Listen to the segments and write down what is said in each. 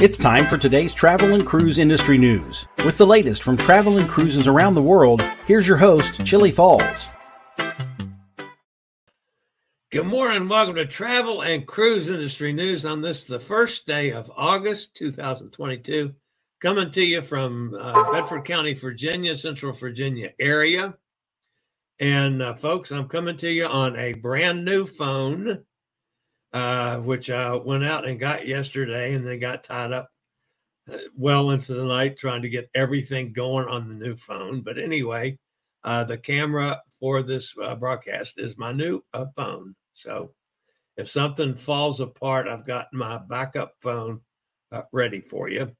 It's time for today's travel and cruise industry news. With the latest from travel and cruises around the world, here's your host, Chillie Falls. Good morning. Welcome to Travel and Cruise Industry News on this, the first day of August 2022. Coming to you from uh, Bedford County, Virginia, Central Virginia area. And uh, folks, I'm coming to you on a brand new phone uh, which I went out and got yesterday and then got tied up uh, well into the night trying to get everything going on the new phone. But anyway, uh, the camera for this uh, broadcast is my new uh, phone. So if something falls apart, I've got my backup phone uh, ready for you.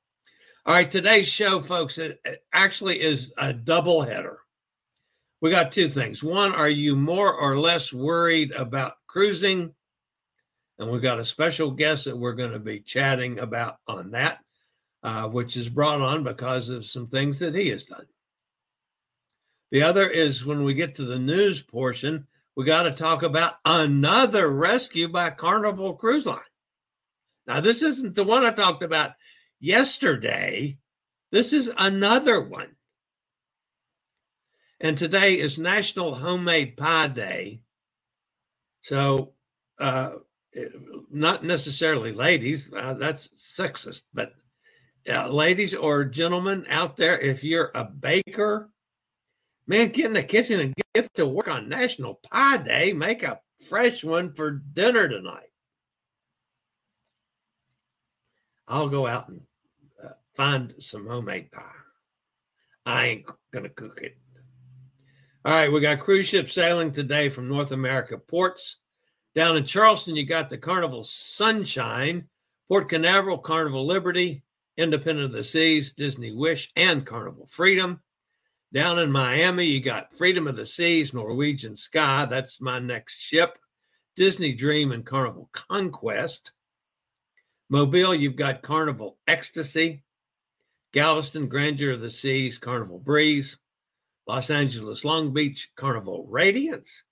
All right, today's show, folks, it, it actually is a double header. We got two things. One, are you more or less worried about cruising? And we've got a special guest that we're going to be chatting about on that, uh, which is brought on because of some things that he has done. The other is when we get to the news portion, we got to talk about another rescue by Carnival Cruise Line. Now, this isn't the one I talked about yesterday. This is another one. And today is National Homemade Pie Day. So, uh, not necessarily ladies, uh, that's sexist, but uh, ladies or gentlemen out there, if you're a baker, man, get in the kitchen and get to work on National Pie Day. Make a fresh one for dinner tonight. I'll go out and uh, find some homemade pie. I ain't gonna cook it. All right, we got cruise ship sailing today from North America ports. Down in Charleston, you got the Carnival Sunshine, Port Canaveral, Carnival Liberty, Independence of the Seas, Disney Wish, and Carnival Freedom. Down in Miami, you got Freedom of the Seas, Norwegian Sky. That's my next ship. Disney Dream and Carnival Conquest. Mobile, you've got Carnival Ecstasy. Galveston, Grandeur of the Seas, Carnival Breeze. Los Angeles, Long Beach, Carnival Radiance.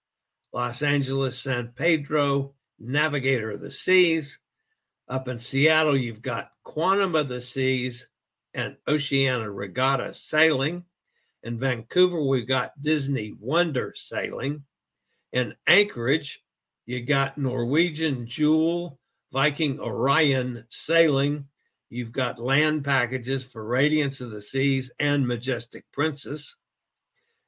Los Angeles, San Pedro, Navigator of the Seas. Up in Seattle, you've got Quantum of the Seas and Oceania Regatta sailing. In Vancouver, we've got Disney Wonder sailing. In Anchorage, you got Norwegian Jewel, Viking Orion sailing. You've got land packages for Radiance of the Seas and Majestic Princess.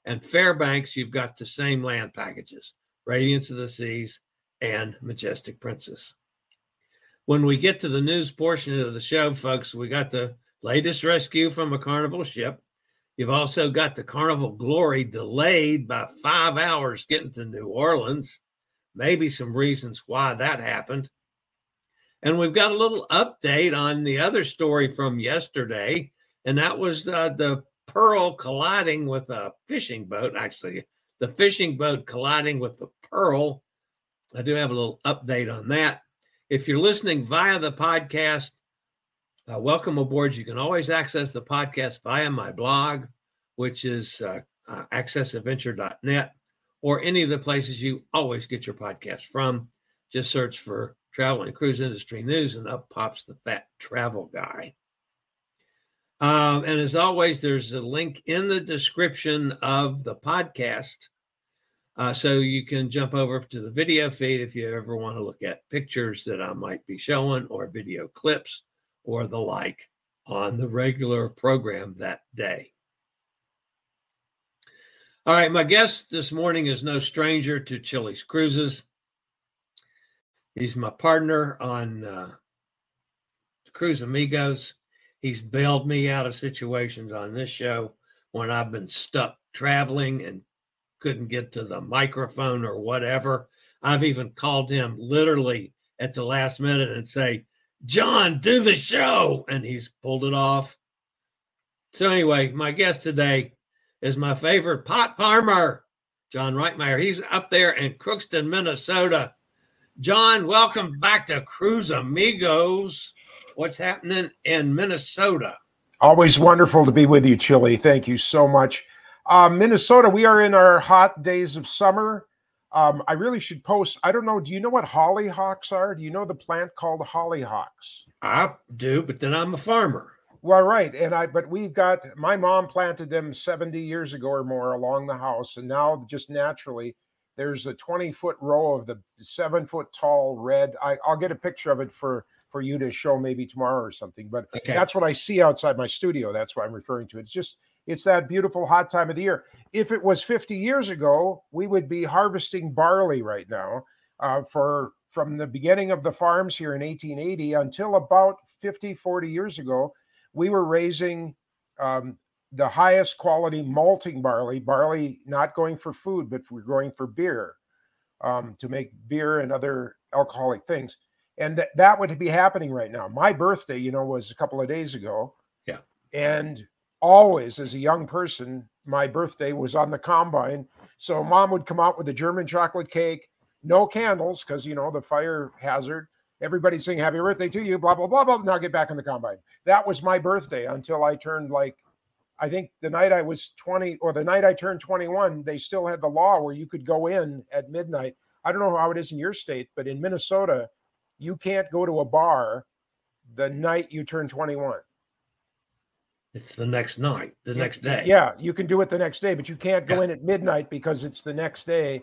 And Fairbanks, you've got the same land packages. Radiance of the Seas, and Majestic Princess. When we get to the news portion of the show, folks, we got the latest rescue from a carnival ship. You've also got the Carnival Glory delayed by five hours getting to New Orleans. Maybe some reasons why that happened. And we've got a little update on the other story from yesterday, and that was uh, the Pearl colliding with a fishing boat, actually, the fishing boat colliding with the Pearl. I do have a little update on that. If you're listening via the podcast, Uh, welcome aboard. You can always access the podcast via my blog, which is uh, uh, accessadventure.net, or any of the places you always get your podcast from. Just search for travel and cruise industry news, and up pops the fat travel guy. Um, and as always, there's a link in the description of the podcast. Uh, so you can jump over to the video feed if you ever want to look at pictures that I might be showing or video clips or the like on the regular program that day. All right, my guest this morning is no stranger to Chillie's Cruises. He's my partner on uh, Cruise Amigos. He's bailed me out of situations on this show when I've been stuck traveling and couldn't get to the microphone or whatever. I've even called him literally at the last minute and say, John, do the show. And he's pulled it off. So, anyway, my guest today is my favorite pot farmer, John Reitmeier. He's up there in Crookston, Minnesota. John, welcome back to Cruise Amigos what's happening in Minnesota. Always wonderful to be with you, Chillie. Thank you so much. Um, Minnesota, we are in our hot days of summer. Um, I really should post. I don't know. Do you know what hollyhocks are? Do you know the plant called hollyhocks? I do, but then I'm a farmer. Well, right, and I. But we've got my mom planted them 70 years ago or more along the house, and now just naturally there's a 20 foot row of the seven foot tall red. I, I'll get a picture of it for for you to show maybe tomorrow or something. But okay. that's what I see outside my studio. That's what I'm referring to. It's just it's that beautiful hot time of the year. If it was 50 years ago, we would be harvesting barley right now. Uh, for from the beginning of the farms here in 1880 until about 50, 40 years ago, we were raising um, the highest quality malting barley, barley not going for food, but we're going for beer um, to make beer and other alcoholic things and th- that would be happening right now. My birthday, you know, was a couple of days ago. Yeah. And always, as a young person, my birthday was on the combine. So mom would come out with a German chocolate cake, no candles because you know the fire hazard. Everybody saying happy birthday to you, blah blah blah blah. Now get back in the combine. That was my birthday until I turned like, I think the night I was 20 or the night I turned 21, they still had the law where you could go in at midnight. I don't know how it is in your state, but in Minnesota, you can't go to a bar the night you turn 21. It's the next night, the next day. Yeah, you can do it the next day, but you can't go yeah. in at midnight because it's the next day.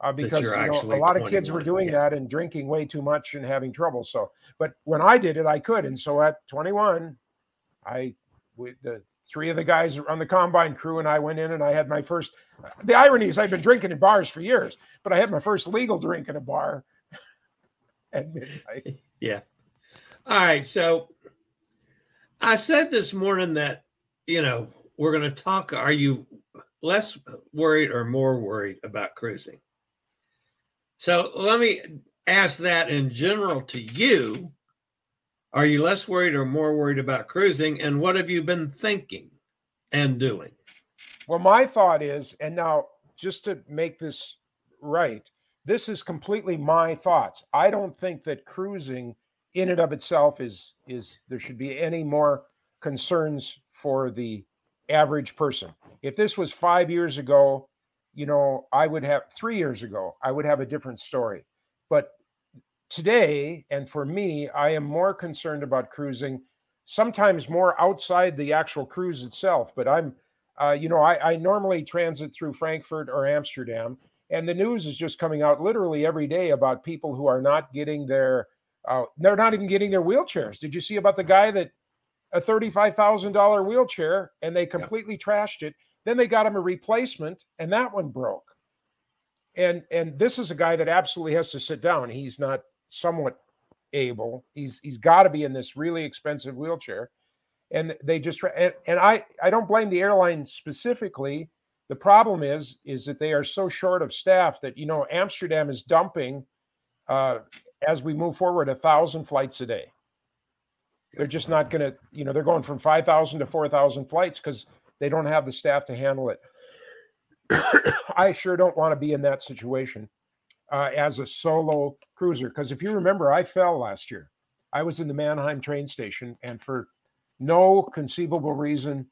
Uh, because you know, a lot of kids were doing yeah. that and drinking way too much and having trouble. So, but when I did it, I could. And so at 21, I with the three of the guys on the combine crew and I went in and I had my first. The irony is I've been drinking in bars for years, but I had my first legal drink in a bar at midnight. Yeah. All right. So I said this morning that, you know, we're going to talk. Are you less worried or more worried about cruising? So let me ask that in general to you. Are you less worried or more worried about cruising? And what have you been thinking and doing? Well, my thought is, and now just to make this right, this is completely my thoughts. I don't think that cruising in and of itself is is there should be any more concerns for the average person. If this was 5 years ago, you know, I would have 3 years ago, I would have a different story. But today and for me, I am more concerned about cruising sometimes more outside the actual cruise itself, but I'm uh, you know, I, I normally transit through Frankfurt or Amsterdam, and the news is just coming out literally every day about people who are not getting their uh, they're not even getting their wheelchairs. Did you see about the guy that a $35000 wheelchair and they completely yeah. trashed it? Then they got him a replacement and that one broke. And and this is a guy that absolutely has to sit down. He's not somewhat able. He's he's got to be in this really expensive wheelchair. And they just and, and i i don't blame the airline specifically the problem is is that they are so short of staff that you know Amsterdam is dumping uh, as we move forward a thousand flights a day. They're just not going to, you know, they're going from five thousand to four thousand flights because they don't have the staff to handle it. I sure don't want to be in that situation uh, as a solo cruiser because if you remember, I fell last year. I was in the Mannheim train station, and for no conceivable reason,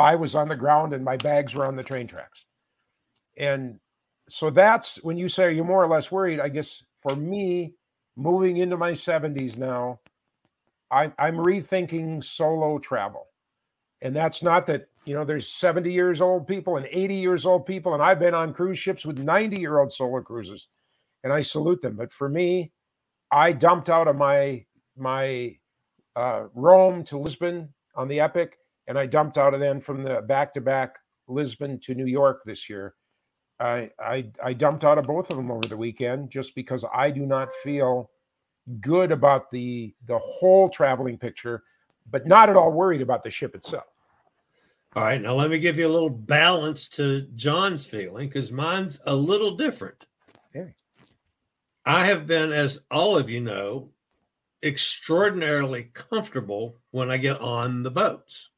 I was on the ground and my bags were on the train tracks. And so that's when you say you're more or less worried. I guess for me, moving into my 70s now, I, I'm rethinking solo travel. And that's not that, you know, there's 70 years old people and 80 years old people. And I've been on cruise ships with 90 year old solo cruises and I salute them. But for me, I dumped out of my, my uh, Rome to Lisbon on the Epic, and I dumped out of then from the back to back Lisbon to New York this year. I, I I dumped out of both of them over the weekend just because I do not feel good about the the whole traveling picture, but not at all worried about the ship itself. All right, now let me give you a little balance to John's feeling because mine's a little different. Yeah. I have been, as all of you know, extraordinarily comfortable when I get on the boats,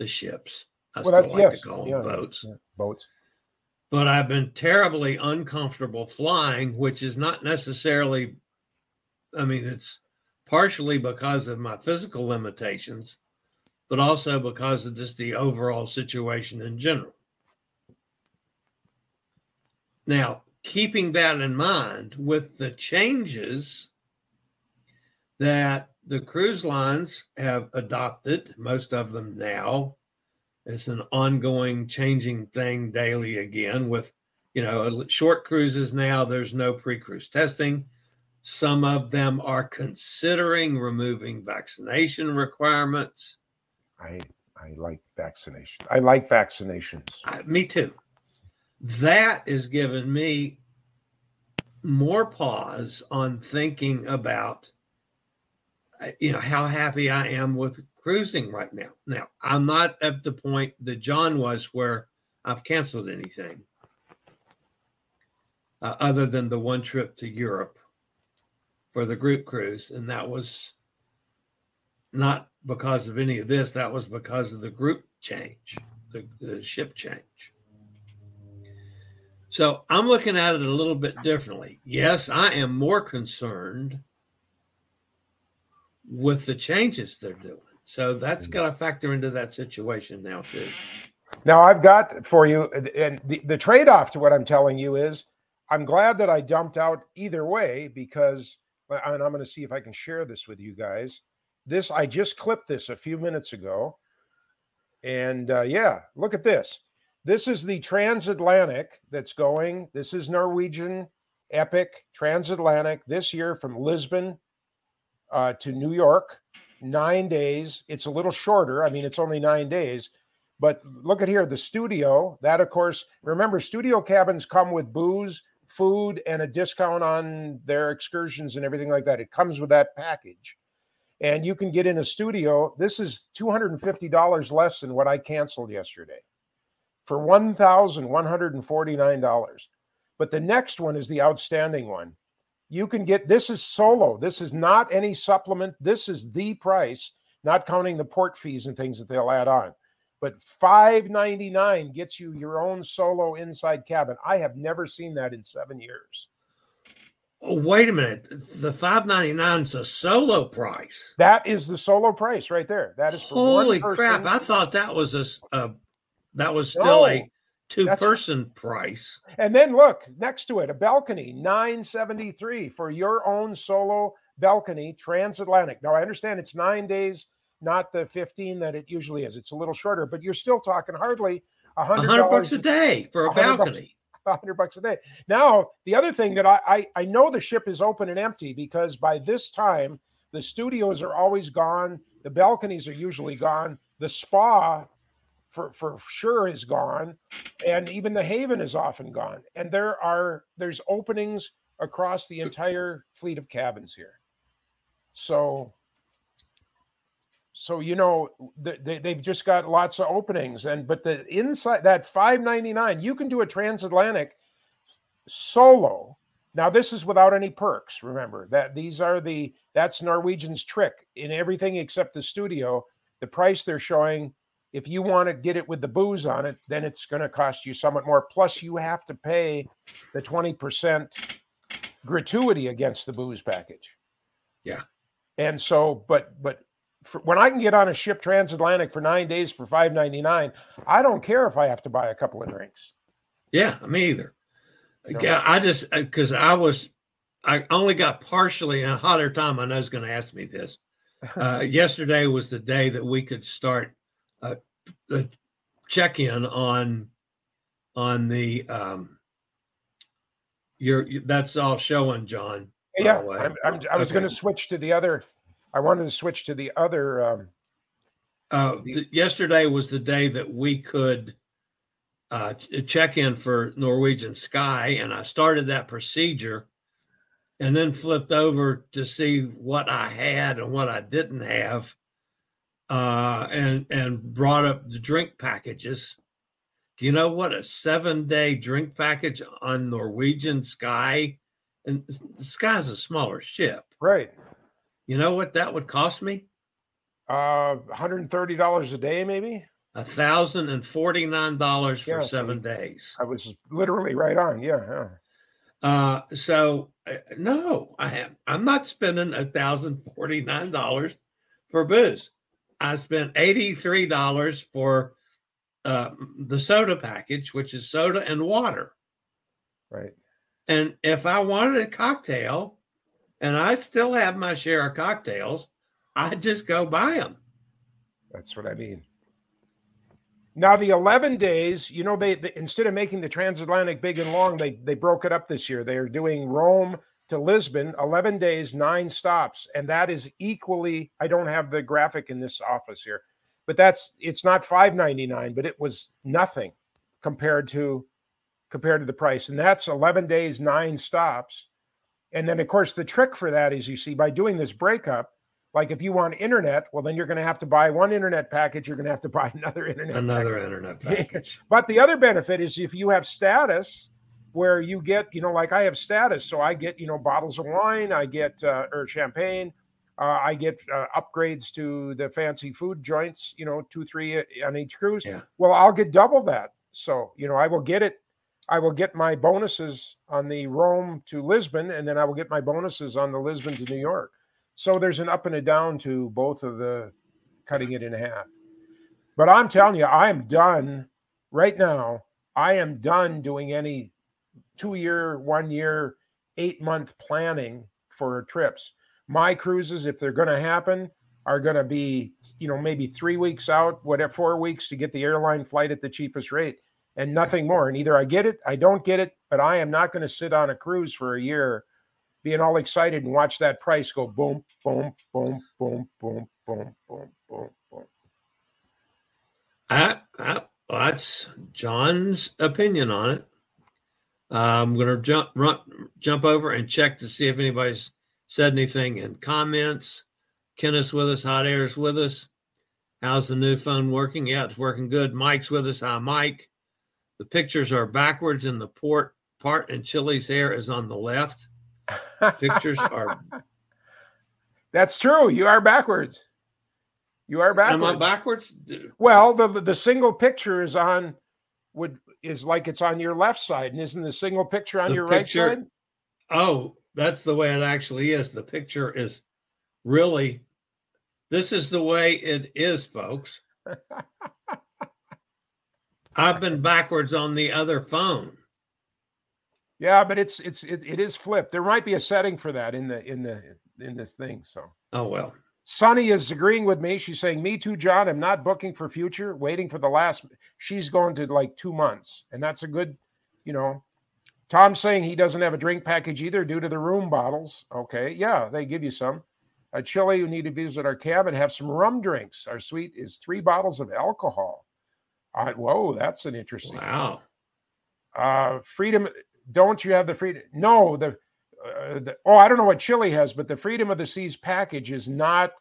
the ships. I well, that's like yes, to call yeah, them boats. yeah, boats. But I've been terribly uncomfortable flying, which is not necessarily, I mean, it's partially because of my physical limitations, but also because of just the overall situation in general. Now, keeping that in mind with the changes that the cruise lines have adopted, most of them now. It's an ongoing changing thing daily again with, you know, short cruises now, there's no pre cruise testing. Some of them are considering removing vaccination requirements. I I like vaccination. I like vaccinations. I, me too. That is giving me more pause on thinking about you know how happy I am with cruising right now. Now I'm not at the point that John was where I've canceled anything uh, other than the one trip to Europe for the group cruise, and that was not because of any of this. That was because of the group change, the, the ship change. So I'm looking at it a little bit differently. Yes, I am more concerned with the changes they're doing. So that's Mm-hmm. got to factor into that situation now too. Now I've got for you, and the, the trade off to what I'm telling you is I'm glad that I dumped out either way because, and I'm going to see if I can share this with you guys. This, I just clipped this a few minutes ago. And uh, yeah, look at this. This is the transatlantic that's going. This is Norwegian Epic transatlantic this year from Lisbon uh, to New York, nine days. It's a little shorter. I mean, it's only nine days. But look at here, the studio. That, of course, remember, studio cabins come with booze, food, and a discount on their excursions and everything like that. It comes with that package. And you can get in a studio. This is $250 less than what I canceled yesterday for $1,149. But the next one is the outstanding one. You can get this is solo. This is not any supplement. This is the price, not counting the port fees and things that they'll add on. But 599 gets you your own solo inside cabin. I have never seen that in 7 years. Oh, wait a minute. The 599 is a solo price. That is the solo price right there. That is for Holy crap. I thought that was a- that was still No, a two that's- person price. And then look next to it, a balcony, 973 for your own solo balcony, transatlantic. Now I understand it's nine days, not the 15 that it usually is. It's a little shorter, but you're still talking hardly a hundred bucks a day for a balcony. a hundred bucks a day. Now, the other thing that I, I I know the ship is open and empty because by this time the studios are always gone, the balconies are usually gone, the spa for for sure is gone, and even the haven is often gone. And there are there's openings across the entire fleet of cabins here. So so you know they, they've just got lots of openings and but the inside that 599 you can do a transatlantic solo now this is without any perks remember that these are the that's norwegian's trick in everything except the studio the price they're showing if you want to get it with the booze on it then it's going to cost you somewhat more plus you have to pay the 20% gratuity against the booze package Yeah. And so, but but for, when I can get on a ship transatlantic for nine days for five ninety nine, I don't care if I have to buy a couple of drinks. Yeah, me either. Yeah, I just because I was I only got partially in a hotter time. I know is going to ask me this. Uh, yesterday was the day that we could start uh, the check in on on the um your that's all showing john yeah. I'm, I'm, I was Okay. going to switch to the other. I wanted to switch to the other. Um, Uh, th- yesterday was the day that we could uh, check in for Norwegian Sky, and I started that procedure, and then flipped over to see what I had and what I didn't have, uh, and and brought up the drink packages. Do you know what a seven day drink package on Norwegian Sky? And the Sky's a smaller ship. right. You know what that would cost me? Uh, $130 a day, maybe. A thousand and forty nine dollars for Yeah, seven you- days. I was literally right on. Yeah, yeah. Uh, so uh, no, I have. I'm not spending a thousand forty nine dollars for booze. I spent eighty three dollars for uh, the soda package, which is soda and water. Right. And if I wanted a cocktail, and I still have my share of cocktails, I just go buy them. That's what I mean. Now the 11 days, you know, they, they instead of making the transatlantic big and long, they they broke it up this year. They are doing Rome to Lisbon, 11 days, nine stops, and that is equally. I don't have the graphic in this office here, but that's it's not 5.99, but it was nothing compared to compared to the price, and that's 11 days, nine stops. And then, of course, the trick for that is you see by doing this breakup, like if you want internet, well, then you're going to have to buy one internet package. You're going to have to buy another internet. Another package. internet package. But the other benefit is if you have status, where you get, you know, like I have status, so I get, you know, bottles of wine, I get uh, or champagne, uh, I get uh, upgrades to the fancy food joints, you know, two, three on each cruise. Yeah. Well, I'll get double that. So, you know, I will get it. I will get my bonuses on the Rome to Lisbon, and then I will get my bonuses on the Lisbon to New York. So there's an up and a down to both of the cutting it in half. But I'm telling you, I am done right now. I am done doing any two year, one year, eight month planning for trips. My cruises, if they're going to happen, are going to be, you know, maybe three weeks out, whatever, four weeks to get the airline flight at the cheapest rate and nothing more. And either I get it, I don't get it, but I am not going to sit on a cruise for a year being all excited and watch that price go boom, boom, boom, boom, boom, boom, boom, boom, boom. I, that's John's opinion on it. Um, I'm going to jump run, jump over and check to see if anybody's said anything in comments. Kenneth's with us. Hot Air's with us. How's the new phone working? Yeah, it's working good. Mike's with us. Hi, Mike. The pictures are backwards, in the port part and Chillie's hair is on the left. Pictures are. That's true. You are backwards. You are backwards. Am I backwards? Well, the the single picture is on would is like it's on your left side, and isn't the single picture on The your picture- right side? Oh, that's the way it actually is. The picture is really. This is the way it is, folks. I've been backwards on the other phone. Yeah, but it's it's it, it is flipped. There might be a setting for that in the in the in this thing. So Oh well. Sunny is agreeing with me. She's saying, "Me too, John. I'm not booking for future. Waiting for the last." She's going to like two months, and that's a good, you know. Tom's saying he doesn't have a drink package either due to the room bottles. Okay, yeah, they give you some. A Chillie, you need to visit our cabin, have some rum drinks. Our suite is three bottles of alcohol. Uh, whoa, that's an interesting. Wow. Uh, freedom. Don't you have the freedom? No, the, the. Oh, I don't know what Chillie has, but the Freedom of the Seas package is not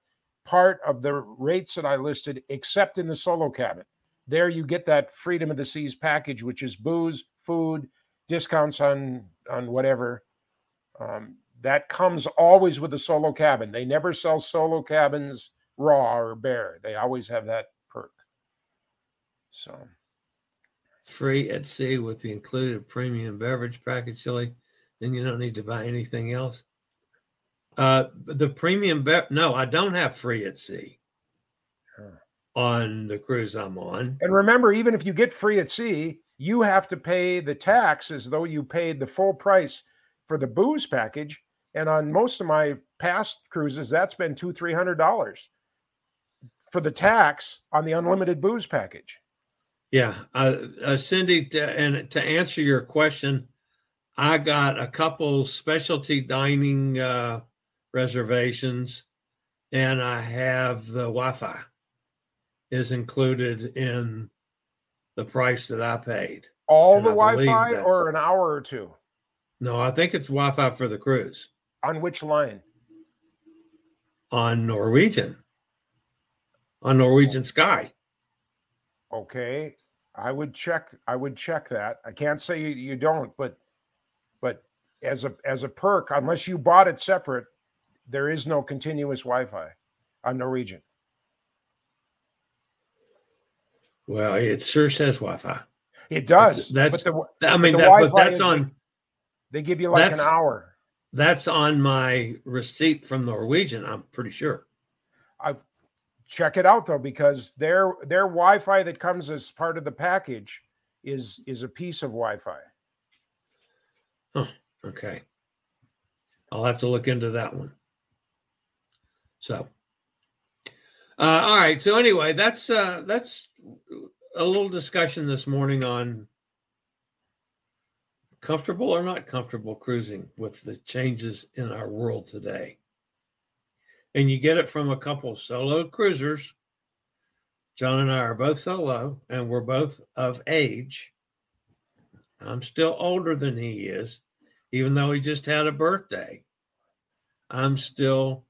part of the rates that I listed, except in the solo cabin. There, you get that Freedom of the Seas package, which is booze, food, discounts on on whatever. Um, that comes always with the solo cabin. They never sell solo cabins raw or bare. They always have that perk. So. Free at sea with the included premium beverage package, Chillie. Then you don't need to buy anything else. Uh, the premium bet. No, I don't have free at sea on the cruise I'm on. And remember, even if you get free at sea, you have to pay the tax as though you paid the full price for the booze package. And on most of my past cruises, that's been two, three hundred dollars for the tax on the unlimited booze package. Yeah, uh, uh, Cindy, to, and to answer your question, I got a couple specialty dining uh, reservations, and I have the Wi-Fi is included in the price that I paid. All And the I Wi-Fi or an hour or two No, I think it's Wi-Fi for the cruise on which line? on Norwegian, on Norwegian Sky. Okay, I would check. I would check that. I can't say you, you don't, but but as a as a perk, unless you bought it separate, there is no continuous Wi-Fi on Norwegian. Well, it sure says Wi-Fi. It does. That's- but the, I mean, that, but that's on they give you like an hour. that's on my receipt from Norwegian. I'm pretty sure. I check it out though because their their Wi-Fi that comes as part of the package is is a piece of Wi-Fi. Okay. I'll have to look into that one. So, uh, all right. So anyway, that's uh, that's a little discussion this morning on comfortable or not comfortable cruising with the changes in our world today. And you get it from a couple solo cruisers. John and I are both solo, and we're both of age. I'm still older than he is, even though he just had a birthday. I'm still,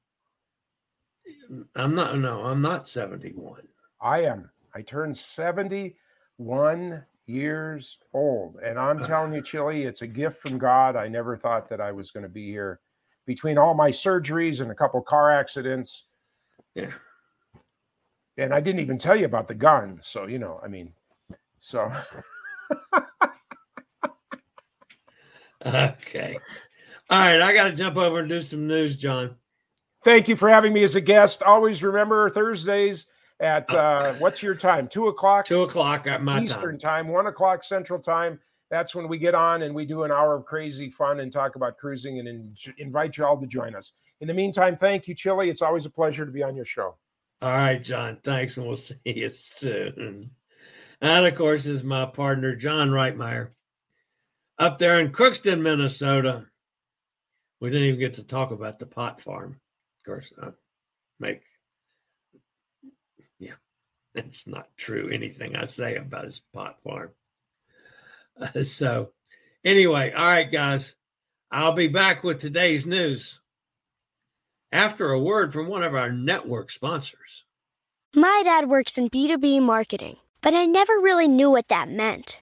I'm not, no, I'm not 71. I am. I turned 71 years old. And I'm Uh. telling you, Chillie, it's a gift from God. I never thought that I was going to be here between all my surgeries and a couple car accidents. Yeah. And I didn't even tell you about the gun. So, you know, I mean, so Okay. All right. I got to jump over and do some news, John. thank you for having me as a guest. Always remember Thursdays at uh, what's your time? Two o'clock Two o'clock at my Eastern time. time, one o'clock Central time. That's when we get on and we do an hour of crazy fun and talk about cruising and in, invite you all to join us. In the meantime, thank you, Chillie. It's always a pleasure to be on your show. All right, John. Thanks. And we'll see you soon. And of course, is my partner, John Reitmeier, up there in Crookston, Minnesota. We didn't even get to talk about the pot farm. Of course, I make, yeah, it's not true. Anything I say about his pot farm. Uh, so, anyway, all right, guys, I'll be back with today's news after a word from one of our network sponsors. My dad works in B2B marketing, but I never really knew what that meant.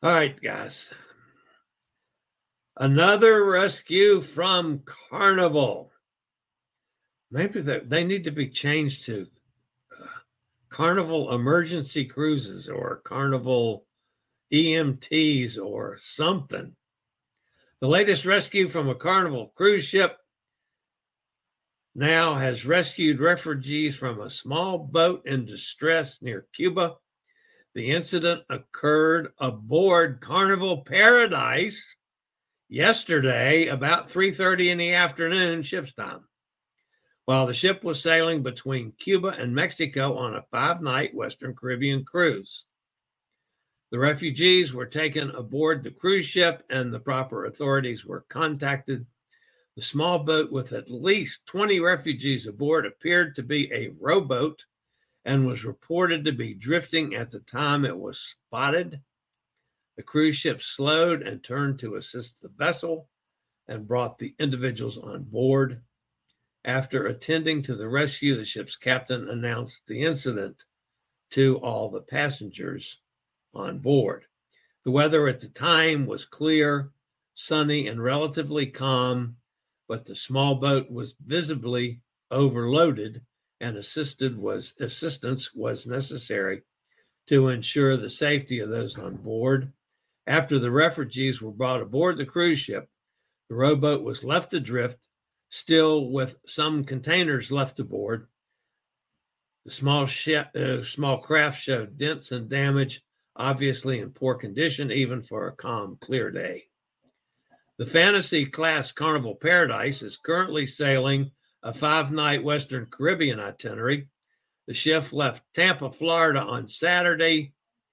All right, guys. Another rescue from Carnival. Maybe they, they need to be changed to uh, Carnival Emergency Cruises or Carnival EMTs or something. The latest rescue from a Carnival cruise ship now has rescued refugees from a small boat in distress near Cuba. The incident occurred aboard Carnival Paradise yesterday about 3:30 in the afternoon ship's time. While the ship was sailing between Cuba and Mexico on a five-night Western Caribbean cruise. The refugees were taken aboard the cruise ship and the proper authorities were contacted. The small boat with at least 20 refugees aboard appeared to be a rowboat and was reported to be drifting at the time it was spotted. The cruise ship slowed and turned to assist the vessel and brought the individuals on board. After attending to the rescue, the ship's captain announced the incident to all the passengers on board. The weather at the time was clear, sunny, and relatively calm, but the small boat was visibly overloaded and assisted was assistance was necessary to ensure the safety of those on board. After the refugees were brought aboard the cruise ship, the rowboat was left adrift, still with some containers left aboard. The small ship, uh, small craft showed dents and damage obviously in poor condition, even for a calm, clear day. The Fantasy class Carnival Paradise is currently sailing a five night Western Caribbean itinerary. The ship left Tampa, Florida on Saturday,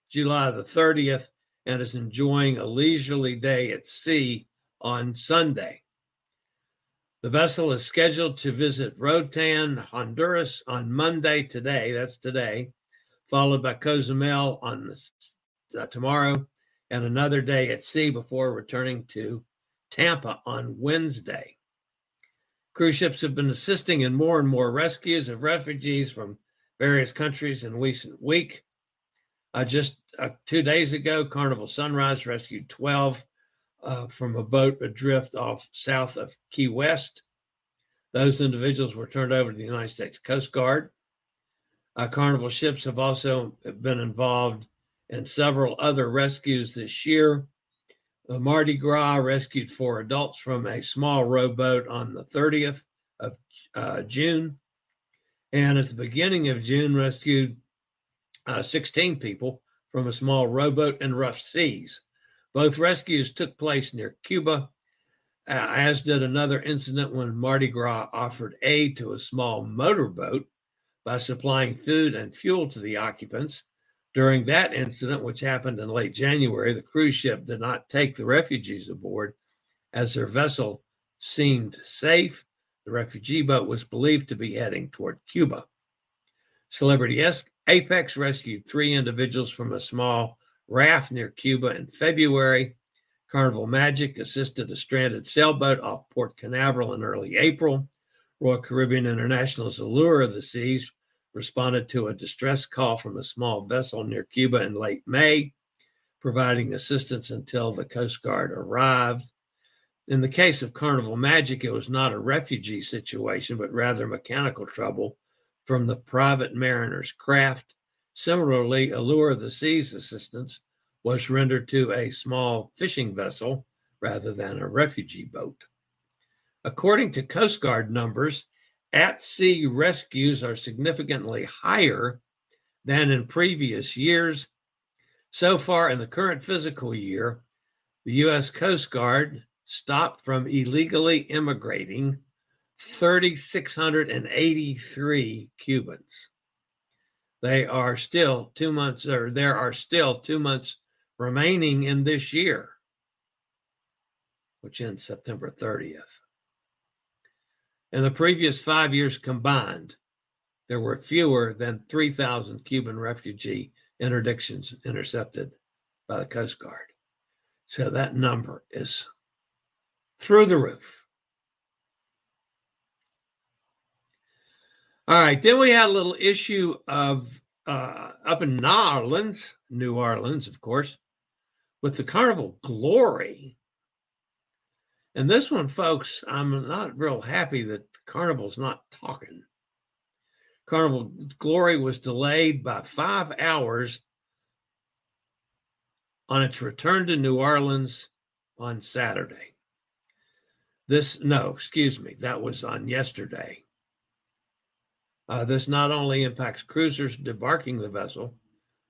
July the 30th, and is enjoying a leisurely day at sea on Sunday. The vessel is scheduled to visit Roatan, Honduras on Monday, today, that's today, followed by Cozumel on the uh, tomorrow and another day at sea before returning to Tampa on Wednesday. Cruise ships have been assisting in more and more rescues of refugees from various countries in recent week. Uh, just uh, two days ago, Carnival Sunrise rescued 12 uh, from a boat adrift off south of Key West. Those individuals were turned over to the United States Coast Guard. Uh, Carnival ships have also been involved in several other rescues this year. The Mardi Gras rescued four adults from a small rowboat on the 30th of uh, June. And at the beginning of June, rescued uh, 16 people from a small rowboat in rough seas. Both rescues took place near Cuba, as did another incident when Mardi Gras offered aid to a small motorboat by supplying food and fuel to the occupants during that incident, which happened in late January, the cruise ship did not take the refugees aboard as their vessel seemed safe. The refugee boat was believed to be heading toward Cuba. Celebrity Apex rescued three individuals from a small raft near Cuba in February. Carnival Magic assisted a stranded sailboat off Port Canaveral in early April. Royal Caribbean International's Allure of the Seas responded to a distress call from a small vessel near Cuba in late May, providing assistance until the Coast Guard arrived. In the case of Carnival Magic, it was not a refugee situation, but rather mechanical trouble from the private mariner's craft. Similarly, Allure of the Seas assistance was rendered to a small fishing vessel rather than a refugee boat. According to Coast Guard numbers, at sea rescues are significantly higher than in previous years. So far in the current fiscal year, the U.S. Coast Guard stopped from illegally immigrating 3,683 Cubans. They are still two months, or there are still two months remaining in this year, which ends September 30th. In the previous five years combined, there were fewer than 3,000 Cuban refugee interdictions intercepted by the Coast Guard. So that number is through the roof. All right, then we had a little issue of uh, up in New Orleans, New Orleans, of course, with the Carnival Glory and this one, folks, I'm not real happy that Carnival's not talking. Carnival Glory was delayed by five hours on its return to New Orleans on Saturday. This, no, excuse me, that was on yesterday. Uh, this not only impacts cruisers debarking the vessel,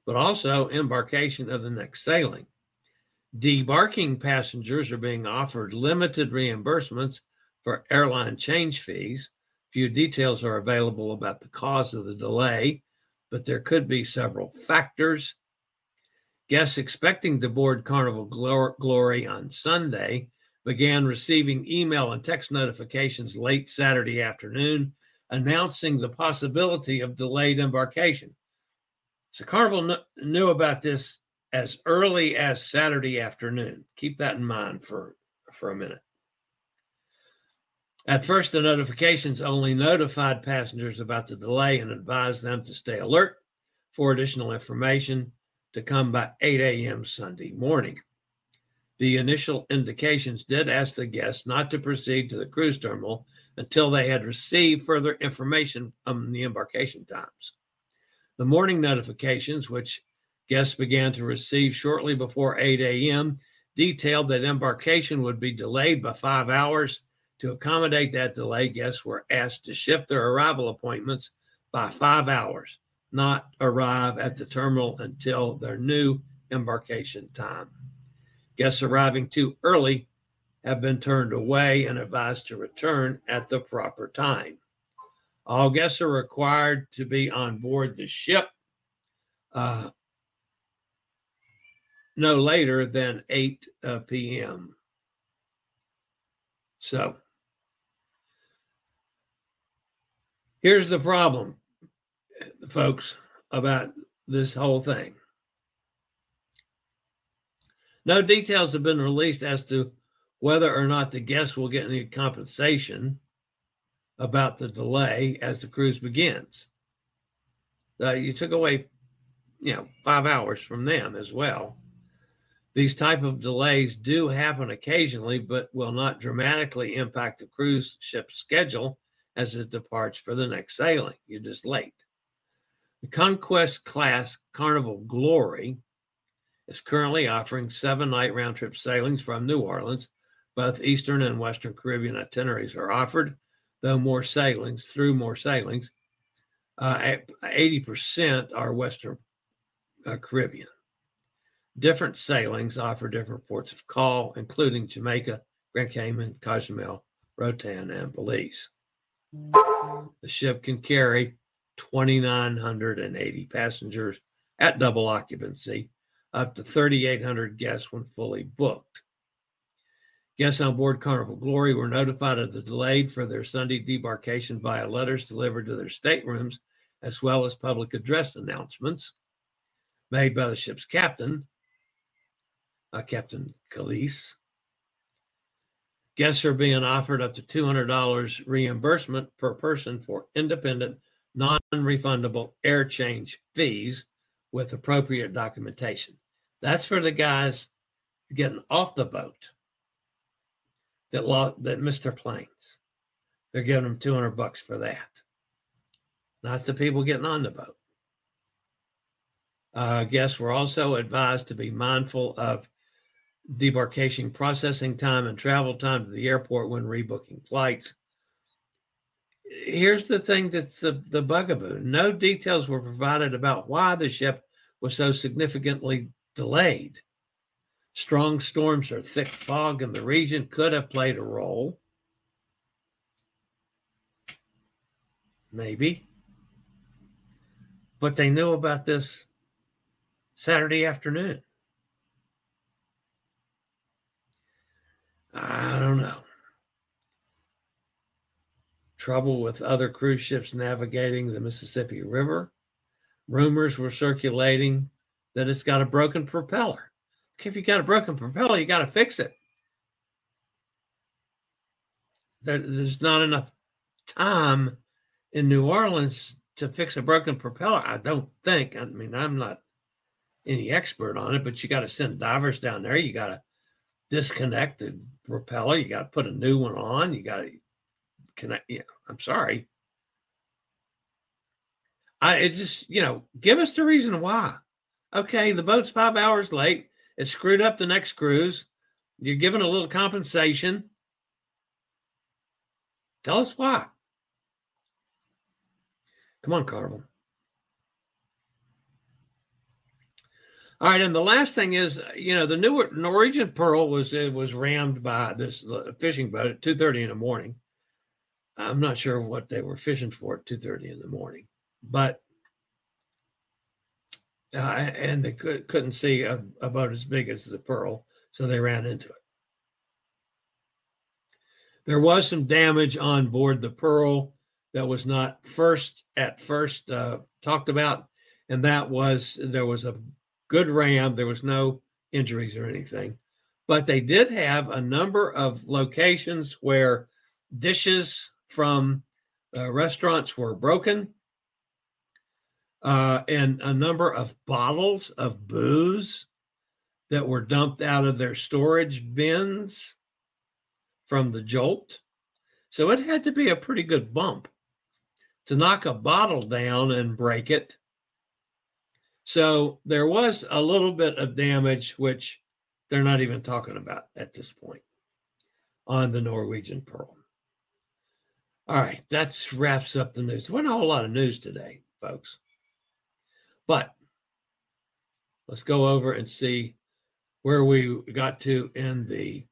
but also embarkation of the next sailing. Debarking passengers are being offered limited reimbursements for airline change fees. Few details are available about the cause of the delay, but there could be several factors. Guests expecting to board Carnival Glory on Sunday began receiving email and text notifications late Saturday afternoon announcing the possibility of delayed embarkation. So Carnival kn- knew about this as early as Saturday afternoon. Keep that in mind for, for a minute. At first, the notifications only notified passengers about the delay and advised them to stay alert for additional information to come by 8 a.m. Sunday morning. The initial indications did ask the guests not to proceed to the cruise terminal until they had received further information on the embarkation times. The morning notifications, which guests began to receive shortly before 8 a.m., detailed that embarkation would be delayed by five hours. To accommodate that delay, guests were asked to shift their arrival appointments by five hours, not arrive at the terminal until their new embarkation time. Guests arriving too early have been turned away and advised to return at the proper time. All guests are required to be on board the ship uh, no later than 8 uh, p.m. So here's the problem, folks, about this whole thing. No details have been released as to whether or not the guests will get any compensation about the delay as the cruise begins. Uh, you took away, you know, five hours from them as well. These type of delays do happen occasionally, but will not dramatically impact the cruise ship schedule as it departs for the next sailing. You're just late. The Conquest class Carnival Glory is currently offering seven night round trip sailings from New Orleans. Both Eastern and Western Caribbean itineraries are offered, though more sailings, through more sailings, uh, 80% are Western uh, Caribbean. Different sailings offer different ports of call, including Jamaica, Grand Cayman, Cozumel, Roatan, and Belize. The ship can carry 2,980 passengers at double occupancy, up to 3,800 guests when fully booked. Guests on board Carnival Glory were notified of the delay for their Sunday debarkation via letters delivered to their staterooms, as well as public address announcements made by the ship's captain, uh, Captain Calise. Guests are being offered up to $200 reimbursement per person for independent, non refundable air change fees with appropriate documentation. That's for the guys getting off the boat that lost, that missed their planes. They're giving them 200 bucks for that. Not the people getting on the boat. Uh, guests were also advised to be mindful of debarkation processing time and travel time to the airport when rebooking flights. Here's the thing that's the, the bugaboo no details were provided about why the ship was so significantly delayed. Strong storms or thick fog in the region could have played a role. Maybe. But they knew about this Saturday afternoon. I don't know. Trouble with other cruise ships navigating the Mississippi River. Rumors were circulating that it's got a broken propeller. If you got a broken propeller, you got to fix it. There, there's not enough time in New Orleans to fix a broken propeller. I don't think. I mean, I'm not any expert on it, but you got to send divers down there. You got to disconnect the propeller. You got to put a new one on. You got to connect. Yeah, I'm sorry. I it just you know give us the reason why. Okay, the boat's five hours late. It screwed up the next cruise. You're giving a little compensation. Tell us why. Come on, Carnival. All right, and the last thing is, you know, the new Norwegian Pearl was it was rammed by this fishing boat at two thirty in the morning. I'm not sure what they were fishing for at two thirty in the morning, but uh, and they could, couldn't see a, a boat as big as the Pearl, so they ran into it. There was some damage on board the Pearl that was not first at first uh, talked about, and that was there was a good ram. There was no injuries or anything, but they did have a number of locations where dishes from uh, restaurants were broken, uh, and a number of bottles of booze that were dumped out of their storage bins from the jolt. So it had to be a pretty good bump to knock a bottle down and break it. So there was a little bit of damage, which they're not even talking about at this point on the Norwegian Pearl. All right, that wraps up the news. Wasn't a whole lot of news today, folks. But let's go over and see where we got to in the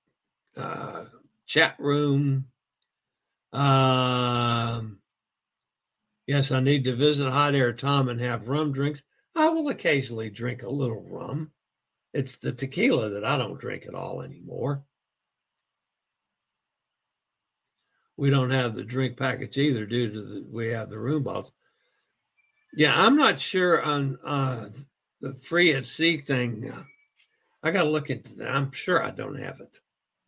uh, chat room. Um, yes, I need to visit Hot Air Tom and have rum drinks. I will occasionally drink a little rum. It's the tequila that I don't drink at all anymore. We don't have the drink package either due to the we have the room bottles. Yeah, I'm not sure on uh, the free at sea thing. Uh, I got to look into that. I'm sure I don't have it.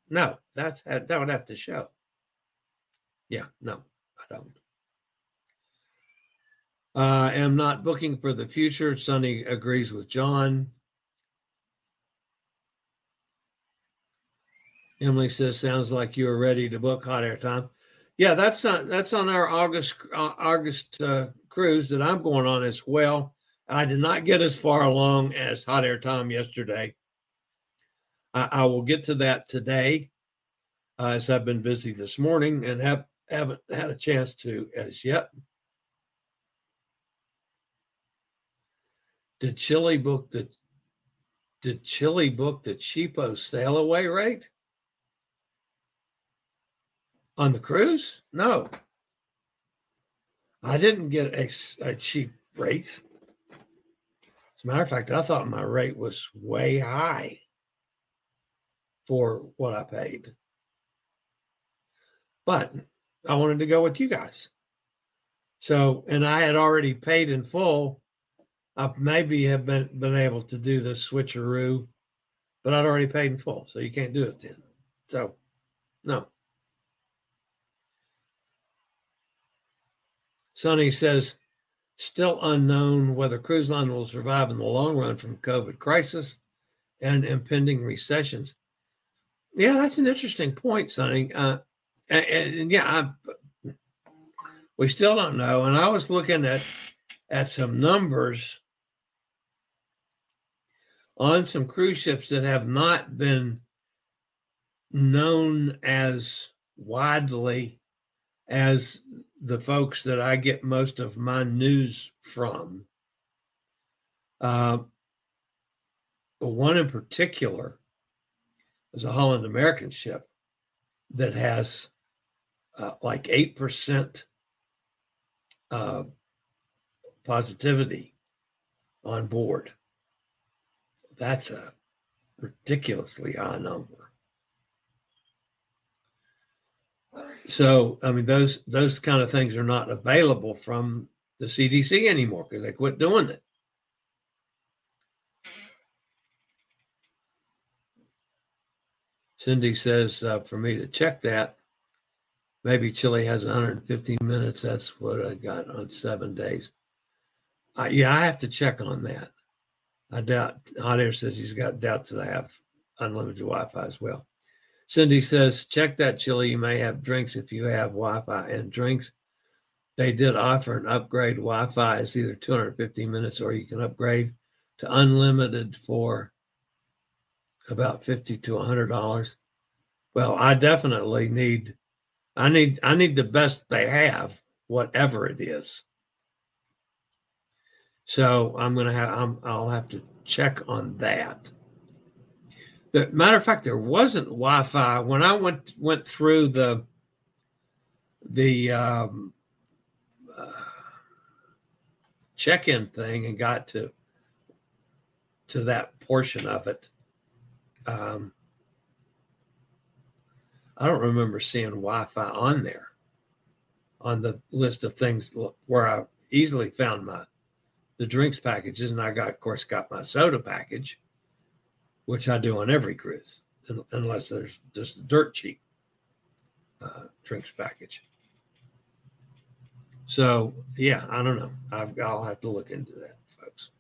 No, that's that would have to show. Yeah, no, I don't. Uh, am not booking for the future. Sonny agrees with John. Emily says, "Sounds like you are ready to book hot air time." Yeah, that's on that's on our August uh, August uh, cruise that I'm going on as well. I did not get as far along as hot air time yesterday. I, I will get to that today, uh, as I've been busy this morning and have haven't had a chance to as yet. Did Chillie book the did Chillie book the cheapo sail away rate? On the cruise? No. I didn't get a, a cheap rate. As a matter of fact, I thought my rate was way high for what I paid. But I wanted to go with you guys. So, and I had already paid in full. I maybe have been, been able to do the switcheroo, but I'd already paid in full. So you can't do it then. So, no. Sonny says, still unknown whether cruise line will survive in the long run from COVID crisis and impending recessions. Yeah, that's an interesting point, Sonny. Uh, and, and, yeah, I, we still don't know. And I was looking at at some numbers on some cruise ships that have not been known as widely as the folks that I get most of my news from. Uh, one in particular is a Holland American ship that has uh, like 8% uh, positivity on board. That's a ridiculously high number. So, I mean, those those kind of things are not available from the CDC anymore because they quit doing it. Cindy says uh, for me to check that. Maybe Chillie has 115 minutes. That's what I got on seven days. Uh, yeah, I have to check on that. I doubt Hot Air says he's got doubts that I have unlimited Wi Fi as well. Cindy says, check that Chillie. You may have drinks if you have Wi Fi and drinks. They did offer an upgrade Wi Fi. It's either 250 minutes or you can upgrade to unlimited for about 50 to $100. Well, I definitely need. I need I need the best they have, whatever it is. So I'm gonna have I'm, I'll have to check on that. The matter of fact, there wasn't Wi-Fi when I went went through the the um, uh, check-in thing and got to to that portion of it. Um, I don't remember seeing Wi-Fi on there on the list of things where I easily found my the drinks packages, and I got, of course, got my soda package, which I do on every cruise, unless there's just a dirt cheap uh, drinks package. So yeah, I don't know. I've I'll have to look into that, folks.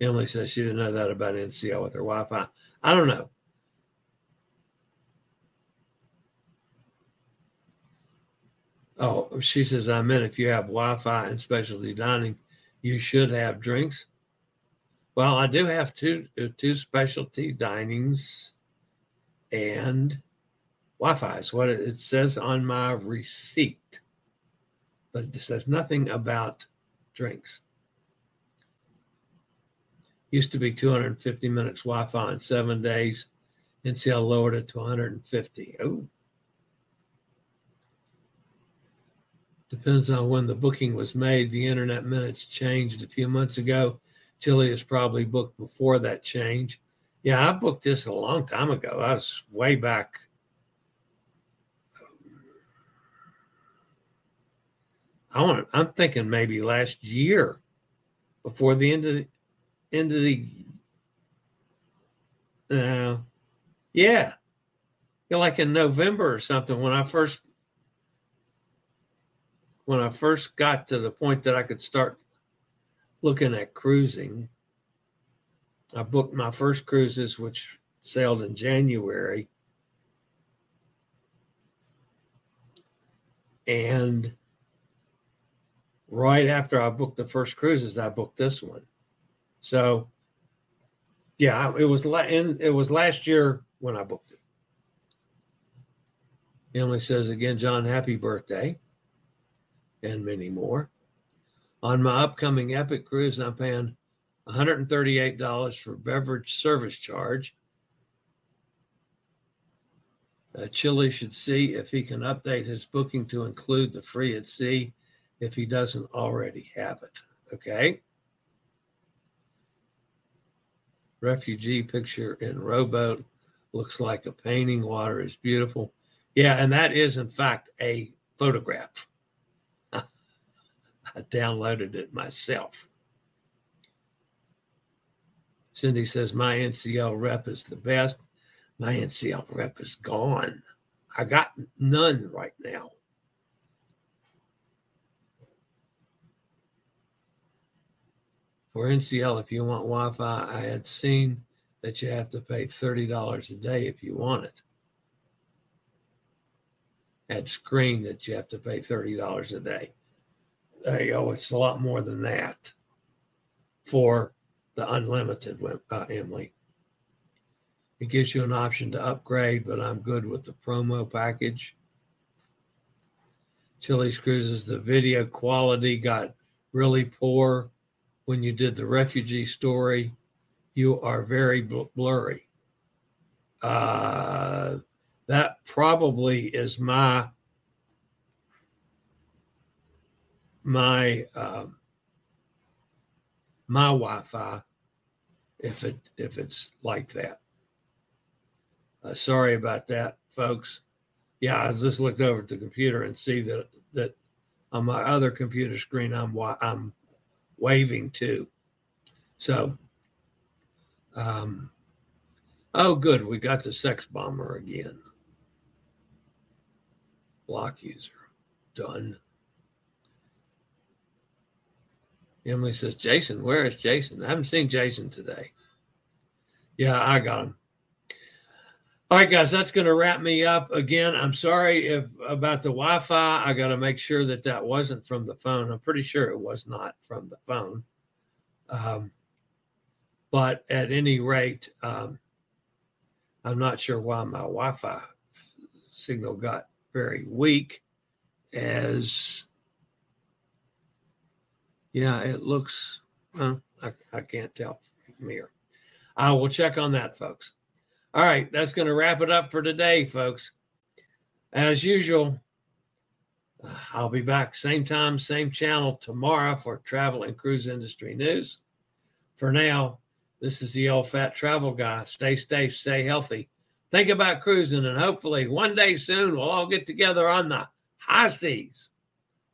Emily says she didn't know that about NCL with her Wi-Fi. I don't know. Oh, she says, I meant if you have Wi Fi and specialty dining, you should have drinks. Well, I do have two uh, two specialty dinings and Wi Fi is what it says on my receipt, but it says nothing about drinks. Used to be 250 minutes Wi Fi in seven days. NCL lowered it to 150. Oh, Depends on when the booking was made. The internet minutes changed a few months ago. Chillie is probably booked before that change. Yeah, I booked this a long time ago. I was way back. I want. I'm thinking maybe last year, before the end of the end of the. Uh, yeah, yeah, like in November or something when I first when I first got to the point that I could start looking at cruising, I booked my first cruises, which sailed in January. And right after I booked the first cruises, I booked this one. So, yeah, it was la- it was last year when I booked it. Emily says again, John, happy birthday and many more. On my upcoming Epic cruise, I'm paying $138 for beverage service charge. Uh, Chillie should see if he can update his booking to include the free at sea if he doesn't already have it. Okay. Refugee picture in rowboat looks like a painting. Water is beautiful. Yeah, and that is, in fact, a photograph. I downloaded it myself. Cindy says, My NCL rep is the best. My NCL rep is gone. I got none right now. For NCL, if you want Wi Fi, I had seen that you have to pay $30 a day if you want it. Had screen that you have to pay $30 a day you go. It's a lot more than that for the unlimited, uh, Emily. It gives you an option to upgrade, but I'm good with the promo package. Chillie's Cruises, the video quality got really poor when you did the refugee story. You are very bl- blurry. Uh, that probably is my my um, my Wi-Fi if it if it's like that. Uh, sorry about that, folks. Yeah, I just looked over at the computer and see that that on my other computer screen I'm I'm waving too. So, um, oh, good, we got the sex bomber again. Block user done. Emily says, Jason, where is Jason? I haven't seen Jason today. Yeah, I got him. All right, guys, that's going to wrap me up. Again, I'm sorry if about the Wi-Fi. I got to make sure that that wasn't from the phone. I'm pretty sure it was not from the phone. Um, but at any rate, um, I'm not sure why my Wi-Fi signal got very weak as Yeah, it looks, I, I can't tell from here. I will check on that, folks. All right, that's going to wrap it up for today, folks. As usual, I'll be back same time, same channel tomorrow for travel and cruise industry news. For now, this is the old fat travel guy. Stay safe, stay healthy. Think about cruising, and hopefully one day soon we'll all get together on the high seas.